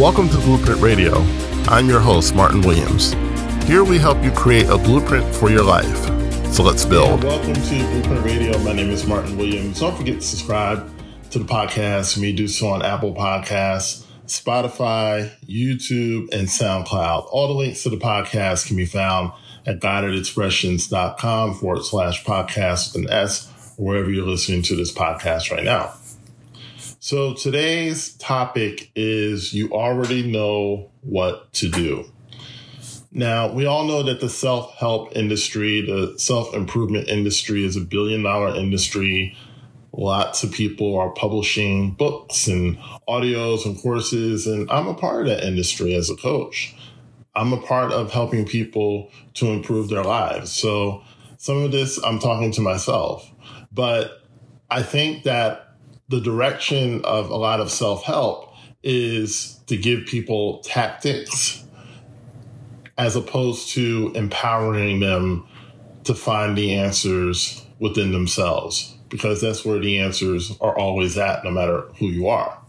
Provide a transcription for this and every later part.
Welcome to Blueprint Radio. I'm your host, Martin Williams. Here we help you create a blueprint for your life. So let's build. Welcome to Blueprint Radio. My name is Martin Williams. Don't forget to subscribe to the podcast. May do so on Apple Podcasts, Spotify, YouTube, and SoundCloud. All the links to the podcast can be found at guidedexpressions.com forward slash podcast with an S, wherever you're listening to this podcast right now. So today's topic is you already know what to do. Now, we all know that the self help industry, the self improvement industry is a billion dollar industry. Lots of people are publishing books and audios and courses, and I'm a part of that industry as a coach. I'm a part of helping people to improve their lives. So some of this I'm talking to myself, but I think that the direction of a lot of self help is to give people tactics as opposed to empowering them to find the answers within themselves, because that's where the answers are always at, no matter who you are.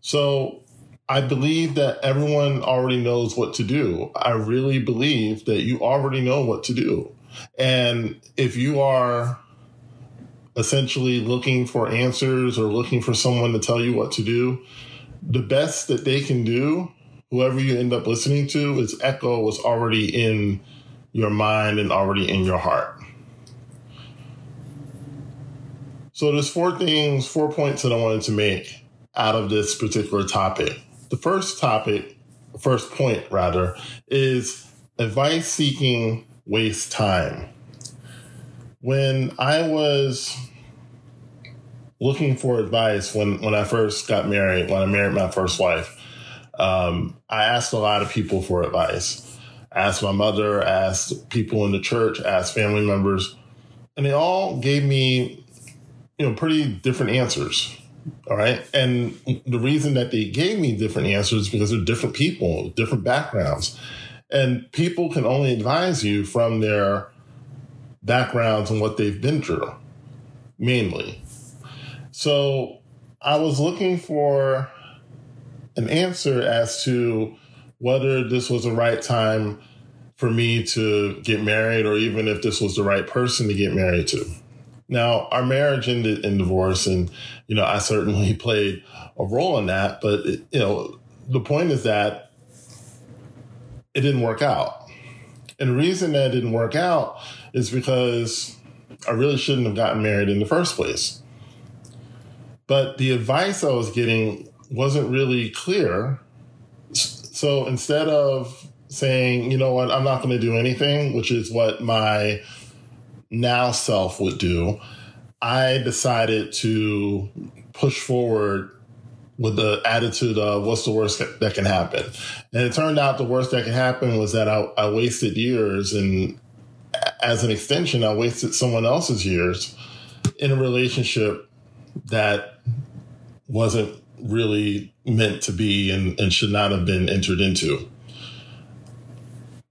So I believe that everyone already knows what to do. I really believe that you already know what to do. And if you are essentially looking for answers or looking for someone to tell you what to do, the best that they can do, whoever you end up listening to, is echo what's already in your mind and already in your heart. So there's four things, four points that I wanted to make out of this particular topic. The first topic, first point rather, is advice seeking waste time. When I was looking for advice when, when I first got married, when I married my first wife, um, I asked a lot of people for advice. I asked my mother, asked people in the church, asked family members, and they all gave me, you know, pretty different answers. All right. And the reason that they gave me different answers is because they're different people, different backgrounds. And people can only advise you from their backgrounds and what they've been through, mainly. So I was looking for an answer as to whether this was the right time for me to get married or even if this was the right person to get married to. Now, our marriage ended in divorce, and, you know, I certainly played a role in that. But, it, you know, the point is that it didn't work out. And the reason that it didn't work out is because I really shouldn't have gotten married in the first place. But the advice I was getting wasn't really clear. So instead of saying, you know what, I'm not going to do anything, which is what my now self would do, I decided to push forward with the attitude of what's the worst that can happen. And it turned out the worst that can happen was that I, I wasted years. And as an extension, I wasted someone else's years in a relationship that wasn't really meant to be and, and should not have been entered into.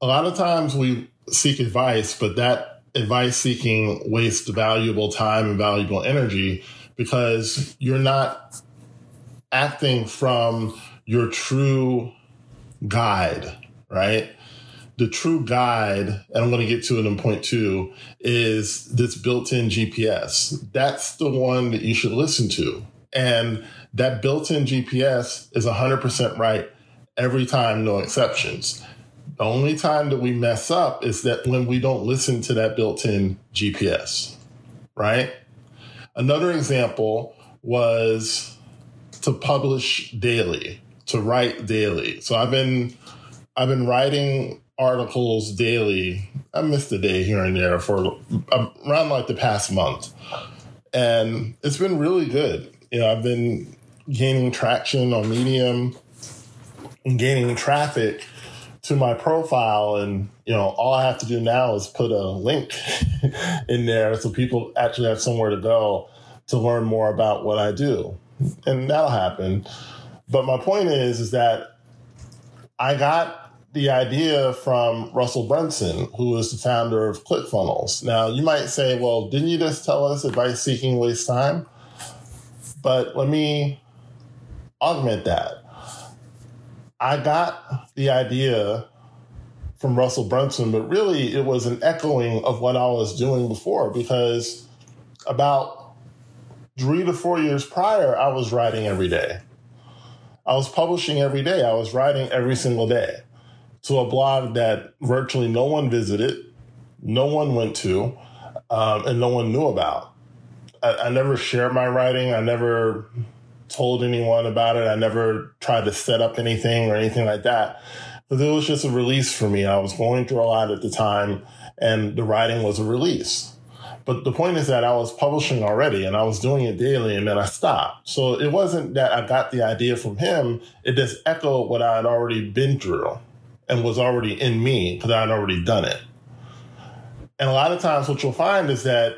A lot of times we seek advice, but that advice seeking wastes valuable time and valuable energy because you're not acting from your true guide, right? The true guide, and I'm going to get to it in point two, is this built in GPS. That's the one that you should listen to. And that built in GPS is 100% right every time, no exceptions. The only time that we mess up is that when we don't listen to that built in GPS, right? Another example was to publish daily, to write daily. So I've been I've been writing articles daily. I missed a day here and there for um, around like the past month. And it's been really good. You know, I've been gaining traction on Medium and gaining traffic to my profile and you know all i have to do now is put a link in there so people actually have somewhere to go to learn more about what i do and that'll happen but my point is is that i got the idea from russell brunson who is the founder of clickfunnels now you might say well didn't you just tell us advice seeking waste time but let me augment that I got the idea from Russell Brunson, but really it was an echoing of what I was doing before because about three to four years prior, I was writing every day. I was publishing every day. I was writing every single day to a blog that virtually no one visited, no one went to, um, and no one knew about. I, I never shared my writing. I never told anyone about it. I never tried to set up anything or anything like that. But it was just a release for me. I was going through a lot at the time, and the writing was a release. But the point is that I was publishing already and I was doing it daily and then I stopped. So it wasn't that I got the idea from him, it just echoed what I had already been through and was already in me because I had already done it. And a lot of times, what you'll find is that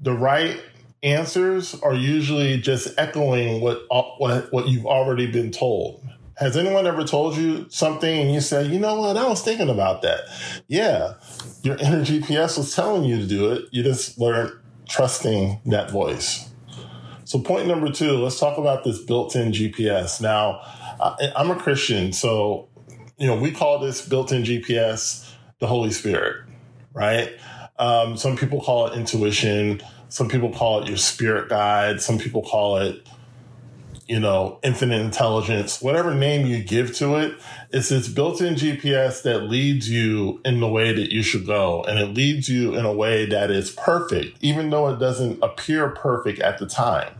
the right answers are usually just echoing what uh, what what you've already been told. Has anyone ever told you something and you said, you know what, I was thinking about that? Yeah, your inner GPS was telling you to do it. You just weren't trusting that voice. So, point number two, let's talk about this built in GPS. Now, I'm a Christian, so, you know, we call this built in GPS the Holy Spirit, right? Um, some people call it intuition. Some people call it your spirit guide. Some people call it, you know, infinite intelligence. Whatever name you give to it, it's this built-in GPS that leads you in the way that you should go, and it leads you in a way that is perfect, even though it doesn't appear perfect at the time.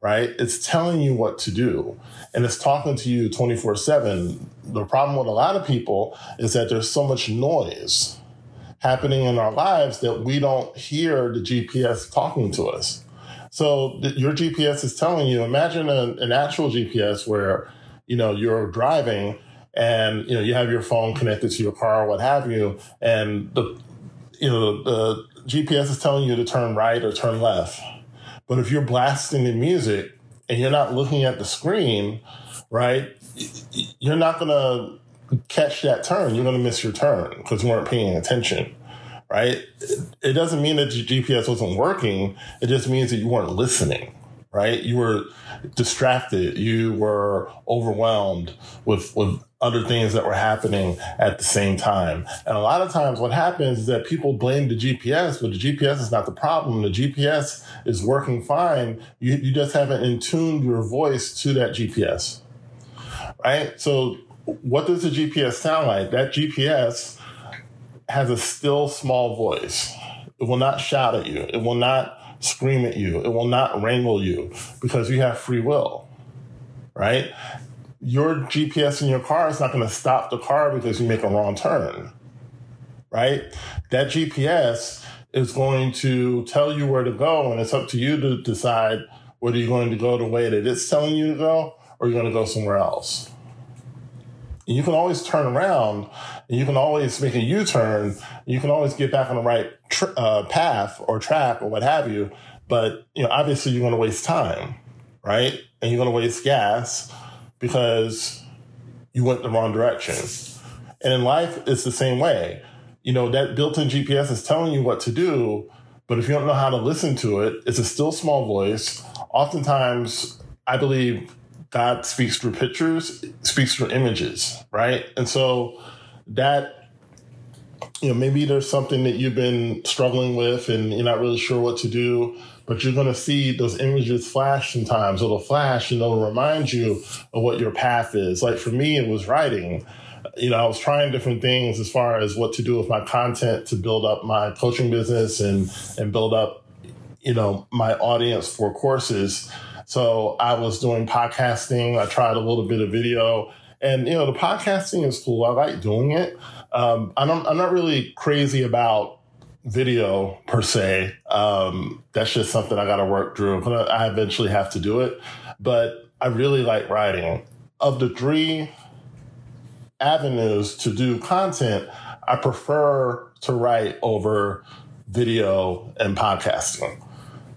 Right? It's telling you what to do and it's talking to you 24 7. The problem with a lot of people is that there's so much noise happening in our lives that we don't hear the GPS talking to us. So your GPS is telling you, imagine a, an actual GPS where, you know, you're driving and, you know, you have your phone connected to your car or what have you. And the, you know, the GPS is telling you to turn right or turn left. But if you're blasting the music and you're not looking at the screen, right, you're not going to catch that turn, you're going to miss your turn because you weren't paying attention, right? It doesn't mean that your GPS wasn't working. It just means that you weren't listening, right? You were distracted. You were overwhelmed with, with other things that were happening at the same time. And a lot of times what happens is that people blame the GPS, but the GPS is not the problem. The GPS is working fine. You, you just haven't in tuned your voice to that GPS, right? So what does the GPS sound like? That GPS has a still small voice. It will not shout at you. It will not scream at you. It will not wrangle you because you have free will, right? Your GPS in your car is not going to stop the car because you make a wrong turn, right? That GPS is going to tell you where to go, and it's up to you to decide whether you're going to go the way that it's telling you to go or you're going to go somewhere else. And you can always turn around and you can always make a U turn. You can always get back on the right tr- uh, path or track or what have you. But, you know, obviously you're going to waste time, right? And you're going to waste gas because you went the wrong direction. And in life, it's the same way. You know, that built in GPS is telling you what to do, but if you don't know how to listen to it, it's a still small voice. Oftentimes, I believe God speaks through pictures, speaks through images, right? And so that, you know, maybe there's something that you've been struggling with and you're not really sure what to do, but you're going to see those images flash sometimes. It'll flash and it'll remind you of what your path is. Like for me, it was writing. You know, I was trying different things as far as what to do with my content to build up my coaching business and, and build up, you know, my audience for courses so I was doing podcasting. I tried a little bit of video. And, you know, the podcasting is cool. I like doing it. Um, I'm, I'm not really crazy about video per se. Um, that's just something I got to work through. But I eventually have to do it. But I really like writing. Of the three avenues to do content, I prefer to write over video and podcasting.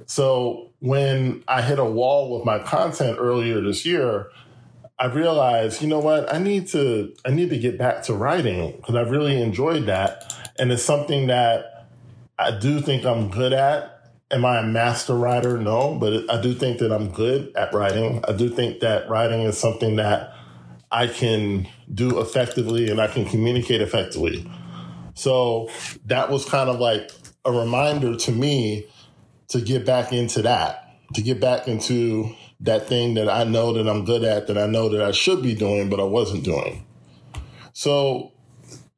So when I hit a wall with my content earlier this year, I realized, you know what, I need to I need to get back to writing because I really enjoyed that, and it's something that I do think I'm good at. Am I a master writer? No, but I do think that I'm good at writing. I do think that writing is something that I can do effectively and I can communicate effectively. So that was kind of like a reminder to me to get back into that, to get back into that thing that I know that I'm good at, that I know that I should be doing, but I wasn't doing. So,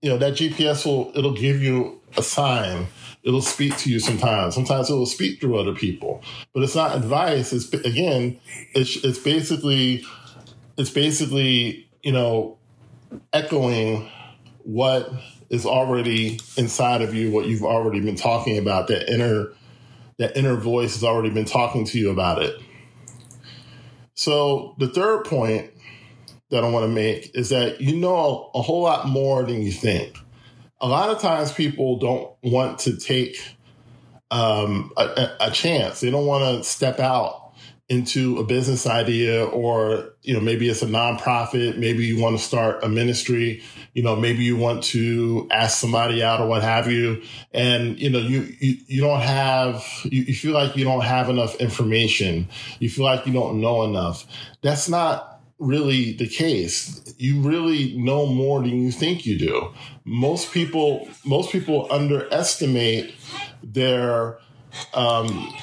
you know, that GPS will, it'll give you a sign. It'll speak to you sometimes. Sometimes it will speak through other people, but it's not advice. It's again, it's, it's basically, it's basically, you know, echoing what is already inside of you, what you've already been talking about, that inner, that inner voice has already been talking to you about it. So the third point that I want to make is that you know a whole lot more than you think. A lot of times people don't want to take um, a, a, chance. They don't want to step out into a business idea or, you know, maybe it's a nonprofit. Maybe you want to start a ministry you know, maybe you want to ask somebody out or what have you. And, you know, you, you, you don't have, you, you feel like you don't have enough information. You feel like you don't know enough. That's not really the case. You really know more than you think you do. Most people, most people underestimate their, um,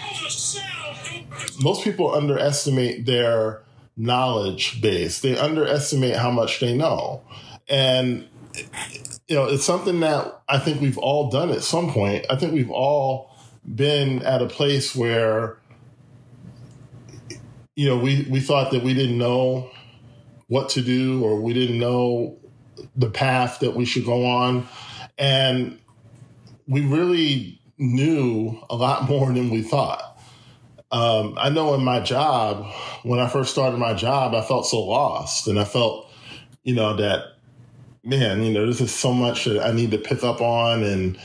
most people underestimate their knowledge base. They underestimate how much they know. And, you know, it's something that I think we've all done at some point. I think we've all been at a place where, you know, we, we thought that we didn't know what to do or we didn't know the path that we should go on. And we really knew a lot more than we thought. Um, I know in my job, when I first started my job, I felt so lost and I felt, you know, that man, you know, this is so much that I need to pick up on and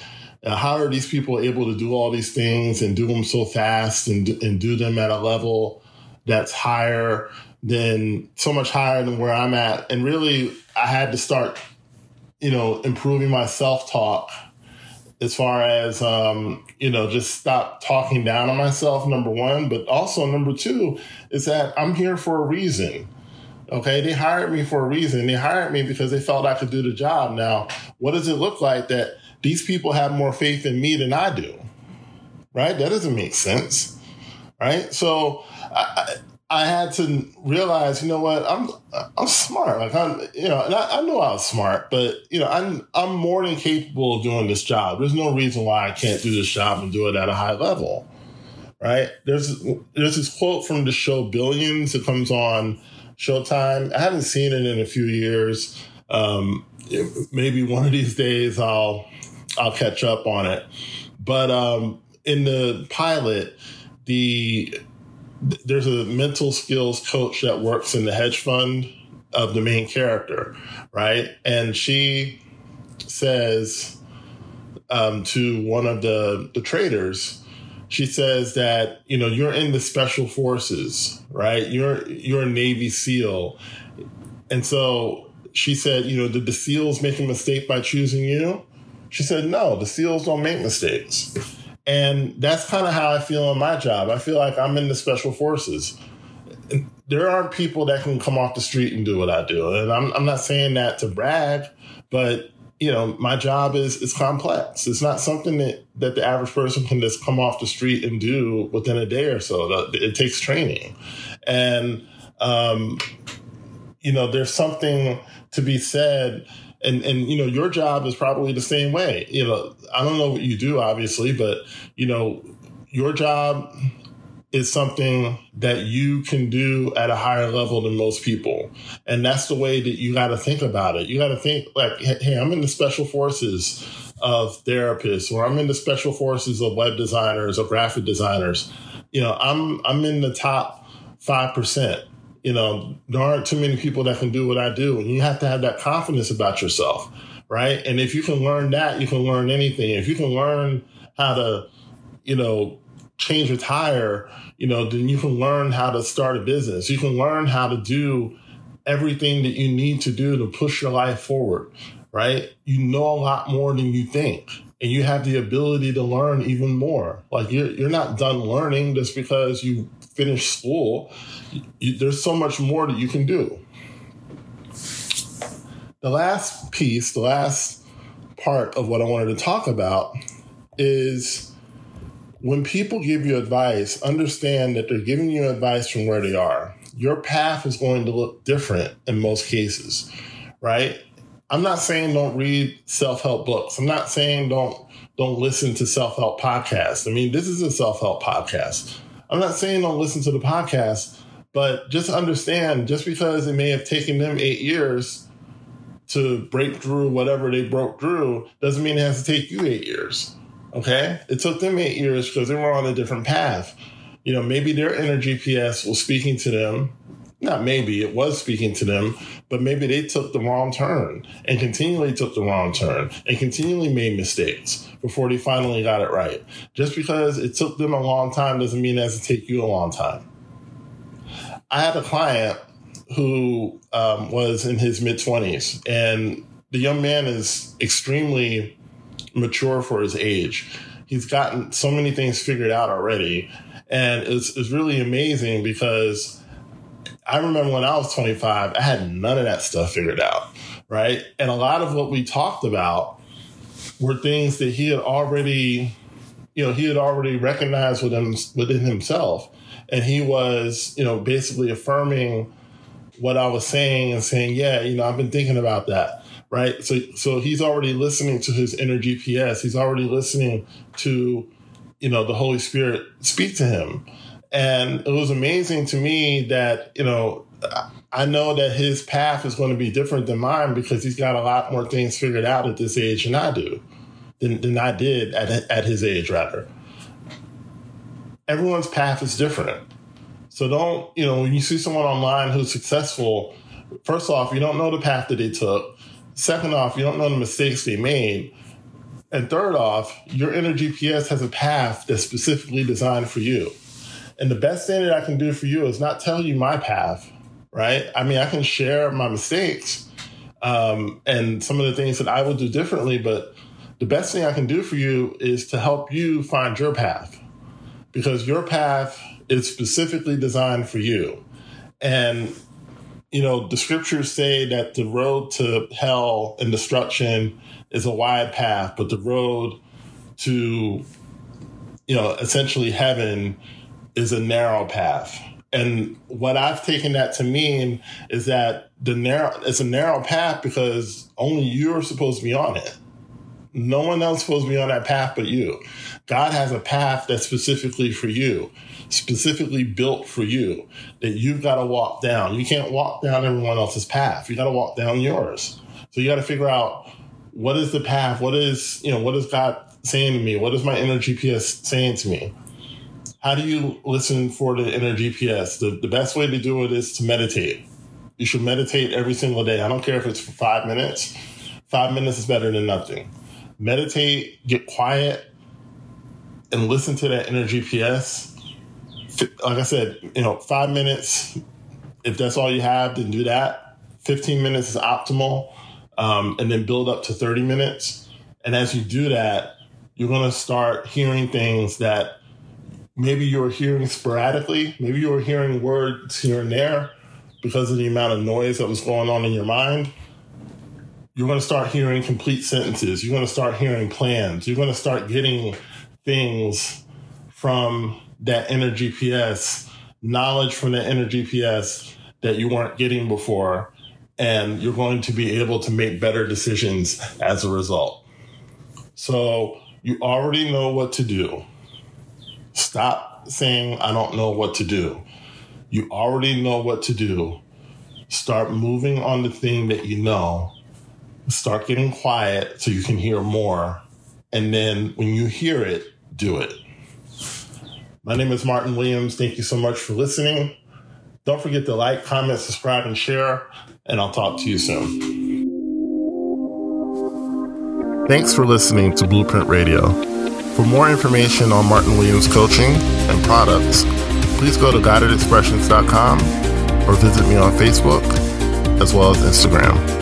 uh, how are these people able to do all these things and do them so fast and, and do them at a level that's higher than so much higher than where I'm at. And really, I had to start, you know, improving my self talk as far as, um, you know, just stop talking down on myself, number one. But also, number two, is that I'm here for a reason. Okay, they hired me for a reason. They hired me because they felt I could do the job. Now, what does it look like that these people have more faith in me than I do? Right? That doesn't make sense. Right? So I, I had to realize, you know what, I'm I'm smart. Like I'm, you know, and I, I know I was smart, but you know, I'm I'm more than capable of doing this job. There's no reason why I can't do this job and do it at a high level. Right? There's there's this quote from the show Billions that comes on Showtime. I haven't seen it in a few years. Um, maybe one of these days I'll I'll catch up on it. But um, in the pilot, the there's a mental skills coach that works in the hedge fund of the main character, right? And she says um, to one of the the traders, she says that you know you're in the special forces right? You're you're a navy seal. And so she said you know did the seals make a mistake by choosing you? She said no the seals don't make mistakes and that's kind of how i feel in my job i feel like i'm in the special forces there aren't people that can come off the street and do what i do and i'm, I'm not saying that to brag but you know, my job is is complex. It's not something that, that the average person can just come off the street and do within a day or so. It takes training. And, um, you know, there's something to be said. And, and, you know, your job is probably the same way. You know, I don't know what you do, obviously, but, you know, your job is something that you can do at a higher level than most people. And that's the way that you got to think about it. You got to think like, hey, I'm in the special forces of therapists, or I'm in the special forces of web designers or graphic designers. You know, I'm I'm in the top five percent. You know, there aren't too many people that can do what I do, and you have to have that confidence about yourself, right? And if you can learn that, you can learn anything. If you can learn how to, you know, change a tire, you know, then you can learn how to start a business. You can learn how to do everything that you need to do to push your life forward, right? You know a lot more than you think. And you have the ability to learn even more. Like you're, you're not done learning just because you finished school. You, there's so much more that you can do. the last piece, the last part of what I wanted to talk about is when people give you advice, understand that they're giving you advice from where they are. Your path is going to look different in most cases, right? I'm not saying don't read self-help books. I'm not saying don't don't listen to self-help podcasts. I mean, this is a self-help podcast. I'm not saying don't listen to the podcast, but just understand just because it may have taken them 8 years to break through whatever they broke through doesn't mean it has to take you 8 years. Okay? It took them 8 years because they were on a different path. You know, maybe their inner GPS was speaking to them not maybe it was speaking to them, but maybe they took the wrong turn and continually took the wrong turn and continually made mistakes before they finally got it right. Just because it took them a long time doesn't mean it has to take you a long time. I had a client who um, was in his mid 20s, and the young man is extremely mature for his age. He's gotten so many things figured out already. And it's, it's really amazing because I remember when I was 25, I had none of that stuff figured out, right? And a lot of what we talked about were things that he had already, you know, he had already recognized within within himself, and he was, you know, basically affirming what I was saying and saying, yeah, you know, I've been thinking about that, right? So, so he's already listening to his inner GPS. He's already listening to, you know, the Holy Spirit speak to him and it was amazing to me that, you know, I know that his path is going to be different than mine because he's got a lot more things figured out at this age than I do, than, than I did at, at his age, rather. Everyone's path is different. So don't, you know, when you see someone online who's successful, first off, you don't know the path that they took. Second off, you don't know the mistakes they made. And third off, your inner GPS has a path that's specifically designed for you. And the best thing that I can do for you is not tell you my path, right? I mean, I can share my mistakes um, and some of the things that I will do differently, but the best thing I can do for you is to help you find your path because your path is specifically designed for you. And, you know, the scriptures say that the road to hell and destruction is a wide path, but the road to, you know, essentially heaven is a narrow path. And what I've taken that to mean is that the narrow it's a narrow path because only you're supposed to be on it. No one else is supposed to be on that path but you. God has a path that's specifically for you, specifically built for you, that you've got to walk down. You can't walk down everyone else's path. You got to walk down yours. So you got to figure out what is the path? What is, you know, what is God saying to me? What is my inner GPS saying to me? How do you listen for the inner GPS? The, the best way to do it is to meditate. You should meditate every single day. I don't care if it's for five minutes. Five minutes is better than nothing. Meditate, get quiet, and listen to that inner GPS. Like I said, you know, five minutes, if that's all you have, then do that. 15 minutes is optimal. Um, and then build up to 30 minutes. And as you do that, you're going to start hearing things that maybe you were hearing sporadically, maybe you were hearing words here and there because of the amount of noise that was going on in your mind. You're going to start hearing complete sentences. You're going to start hearing plans. You're going to start getting things from that inner GPS, knowledge from that inner GPS that you weren't getting before. And you're going to be able to make better decisions as a result. So you already know what to do Stop saying, I don't know what to do. You already know what to do. Start moving on the thing that you know. Start getting quiet so you can hear more. And then when you hear it, do it. My name is Martin Williams. Thank you so much for listening. Don't forget to like, comment, subscribe, and share. And I'll talk to you soon. Thanks for listening to Blueprint Radio. For more information on Martin Williams coaching and products, please go to guidedexpressions.com or visit me on Facebook as well as Instagram.